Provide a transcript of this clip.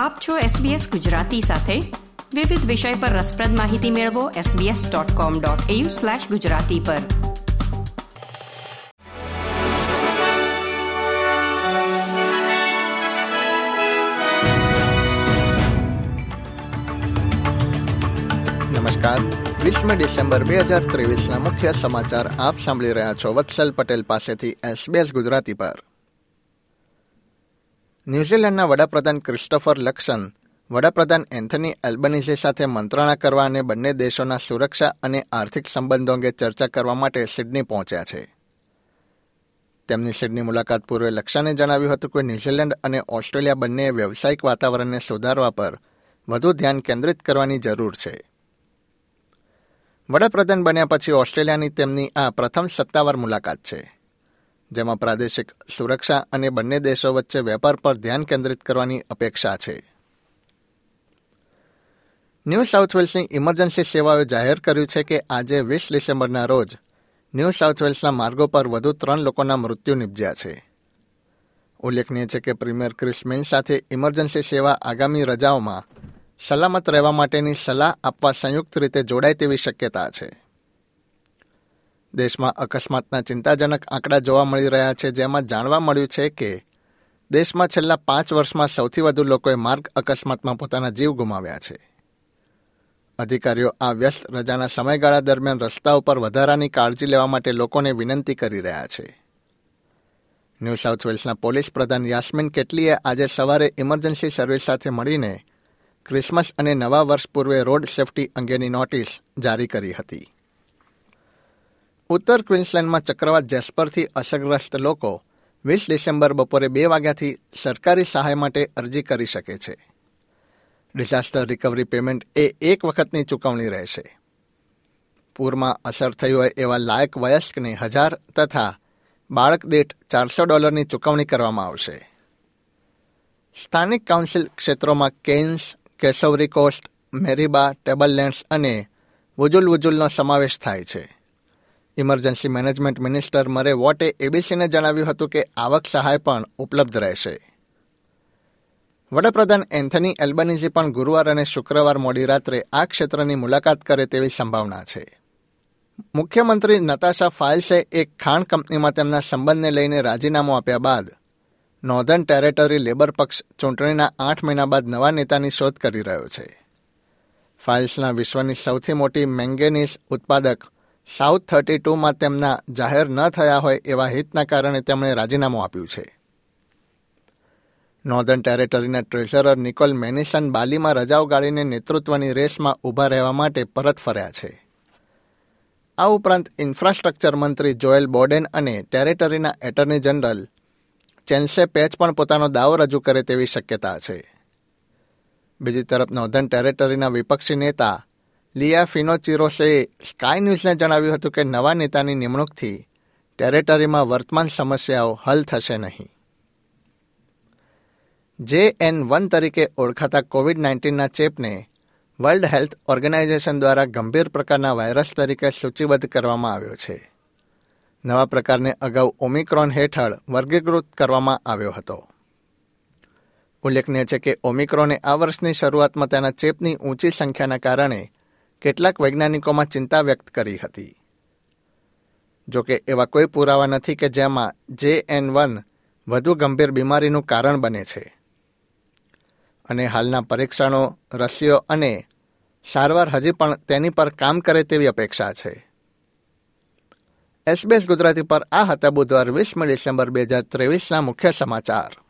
આપ છો SBS ગુજરાતી સાથે. વિવિધ વિષય પર રસપ્રદ માહિતી મેળવો sbs.com.au/gujarati પર. નમસ્કાર. વીસમી ડિસેમ્બર બે હજાર ત્રેવીસના મુખ્ય સમાચાર આપ સાંભળી રહ્યા છો. વત્સલ પટેલ પાસેથી એસબીએસ ગુજરાતી પર. ન્યૂઝીલેન્ડના વડાપ્રધાન ક્રિસ્ટોફર લક્સન, વડાપ્રધાન એન્થની એલ્બનીઝી સાથે મંત્રણા કરવા અને બંને દેશોના સુરક્ષા અને આર્થિક સંબંધો અંગે ચર્ચા કરવા માટે સિડની પહોંચ્યા છે. તેમની સિડની મુલાકાત પૂર્વે લક્ષાને જણાવ્યું હતું કે ન્યૂઝીલેન્ડ અને ઓસ્ટ્રેલિયા બંનેએ વ્યવસાયિક વાતાવરણને સુધારવા પર વધુ ધ્યાન કેન્દ્રિત કરવાની જરૂર છે. વડાપ્રધાન બન્યા પછી ઓસ્ટ્રેલિયાની તેમની આ પ્રથમ સત્તાવાર મુલાકાત છે. જેમાં પ્રાદેશિક સુરક્ષા અને બંને દેશો વચ્ચે વેપાર પર ધ્યાન કેન્દ્રિત કરવાની અપેક્ષા છે. ન્યૂ સાઉથ વેલ્સની ઇમરજન્સી સેવાઓએ જાહેર કર્યું છે કે આજે વીસ ડિસેમ્બરના રોજ ન્યૂ સાઉથ વેલ્સના માર્ગો પર વધુ ત્રણ લોકોના મૃત્યુ નિપજ્યા છે. ઉલ્લેખનીય છે કે પ્રીમિયર ક્રિસ મેન સાથે ઇમરજન્સી સેવા આગામી રજાઓમાં સલામત રહેવા માટેની સલાહ આપવા સંયુક્ત રીતે જોડાય તેવી શક્યતા છે. દેશમાં અકસ્માતના ચિંતાજનક આંકડા જોવા મળી રહ્યા છે, જેમાં જાણવા મળ્યું છે કે દેશમાં છેલ્લા પાંચ વર્ષમાં સૌથી વધુ લોકોએ માર્ગ અકસ્માતમાં પોતાના જીવ ગુમાવ્યા છે. અધિકારીઓ આ વ્યસ્ત રજાના સમયગાળા દરમિયાન રસ્તા ઉપર વધારાની કાળજી લેવા માટે લોકોને વિનંતી કરી રહ્યા છે. ન્યૂ સાઉથ વેલ્સના પોલીસ પ્રધાન યાસ્મિન કેટલીએ આજે સવારે ઇમરજન્સી સર્વિસ સાથે મળીને ક્રિસમસ અને નવા વર્ષ પૂર્વે રોડ સેફટી અંગેની નોટિસ જારી કરી હતી. ઉત્તર ક્વિન્સલેન્ડમાં ચક્રવાત જેસ્પરથી અસરગ્રસ્ત લોકો વીસ ડિસેમ્બર બપોરે બે વાગ્યાથી સરકારી સહાય માટે અરજી કરી શકે છે. ડિઝાસ્ટર રિકવરી પેમેન્ટ એ એક વખતની ચૂકવણી રહેશે. પૂરમાં અસર થઈ હોય એવા લાયક વયસ્કને હજાર તથા બાળક દીઠ ચારસો ડોલરની ચૂકવણી કરવામાં આવશે. સ્થાનિક કાઉન્સિલ ક્ષેત્રોમાં કેન્સ કેસવરી કોસ્ટ, મેરીબા, ટેબલલેન્ડ્સ અને વુજુલ વુજુલનો સમાવેશ થાય છે. ઇમરજન્સી મેનેજમેન્ટ મિનિસ્ટર મરે વોટે એબીસીને જણાવ્યું હતું કે આવક સહાય પણ ઉપલબ્ધ રહેશે. વડાપ્રધાન એન્થની એલ્બનીઝી પણ ગુરુવાર અને શુક્રવાર મોડી રાત્રે આ ક્ષેત્રની મુલાકાત કરે તેવી સંભાવના છે. મુખ્યમંત્રી નતાશા ફાઇલ્સે એક ખાણ કંપનીમાં તેમના સંબંધને લઈને રાજીનામું આપ્યા બાદ નોર્ધન ટેરેટરી લેબર પક્ષ ચૂંટણીના આઠ મહિના બાદ નવા નેતાની શોધ કરી રહ્યો છે. ફાઇલ્સના વિશ્વની સૌથી મોટી મેંગેનીઝ ઉત્પાદક સાઉથ થર્ટી ટુમાં તેમના જાહેર ન થયા હોય એવા હિતના કારણે તેમણે રાજીનામું આપ્યું છે. નોર્ધન ટેરેટરીના ટ્રેઝરર નિકોલ મેનિસન બાલીમાં રજાઓ ગાળીને નેતૃત્વની રેસમાં ઊભા રહેવા માટે પરત ફર્યા છે. આ ઉપરાંત ઇન્ફ્રાસ્ટ્રક્ચર મંત્રી જોએલ બોડેન અને ટેરેટરીના એટર્ની જનરલ ચેન્સે પેચ પણ પોતાનો દાવો રજૂ કરે તેવી શક્યતા છે. બીજી તરફ નોર્ધન ટેરેટરીના વિપક્ષી નેતા લિયા ફિનોચિરોસે સ્કાય ન્યૂઝને જણાવ્યું હતું કે નવા નેતાની નિમણૂકથી ટેરેટરીમાં વર્તમાન સમસ્યાઓ હલ થશે નહીં. જે એન વન તરીકે ઓળખાતા કોવિડ નાઇન્ટીનના ચેપને વર્લ્ડ હેલ્થ ઓર્ગેનાઇઝેશન દ્વારા ગંભીર પ્રકારના વાયરસ તરીકે સૂચિબદ્ધ કરવામાં આવ્યો છે. નવા પ્રકારને અગાઉ ઓમિક્રોન હેઠળ વર્ગીકૃત કરવામાં આવ્યો હતો. ઉલ્લેખનીય છે કે ઓમિક્રોને આ વર્ષની શરૂઆતમાં તેના ચેપની ઊંચી સંખ્યાના કારણે કેટલાક વૈજ્ઞાનિકોમાં ચિંતા વ્યક્ત કરી હતી. જોકે એવા કોઈ પુરાવા નથી કે જેમાં જે એન વન વધુ ગંભીર બીમારીનું કારણ બને છે. અને હાલના પરીક્ષણો, રસીઓ અને સારવાર હજી પણ તેની પર કામ કરે તેવી અપેક્ષા છે. એસબીએસ ગુજરાતી પર આ હતા બુધવાર વીસમી ડિસેમ્બર બે હજાર ત્રેવીસના મુખ્ય સમાચાર.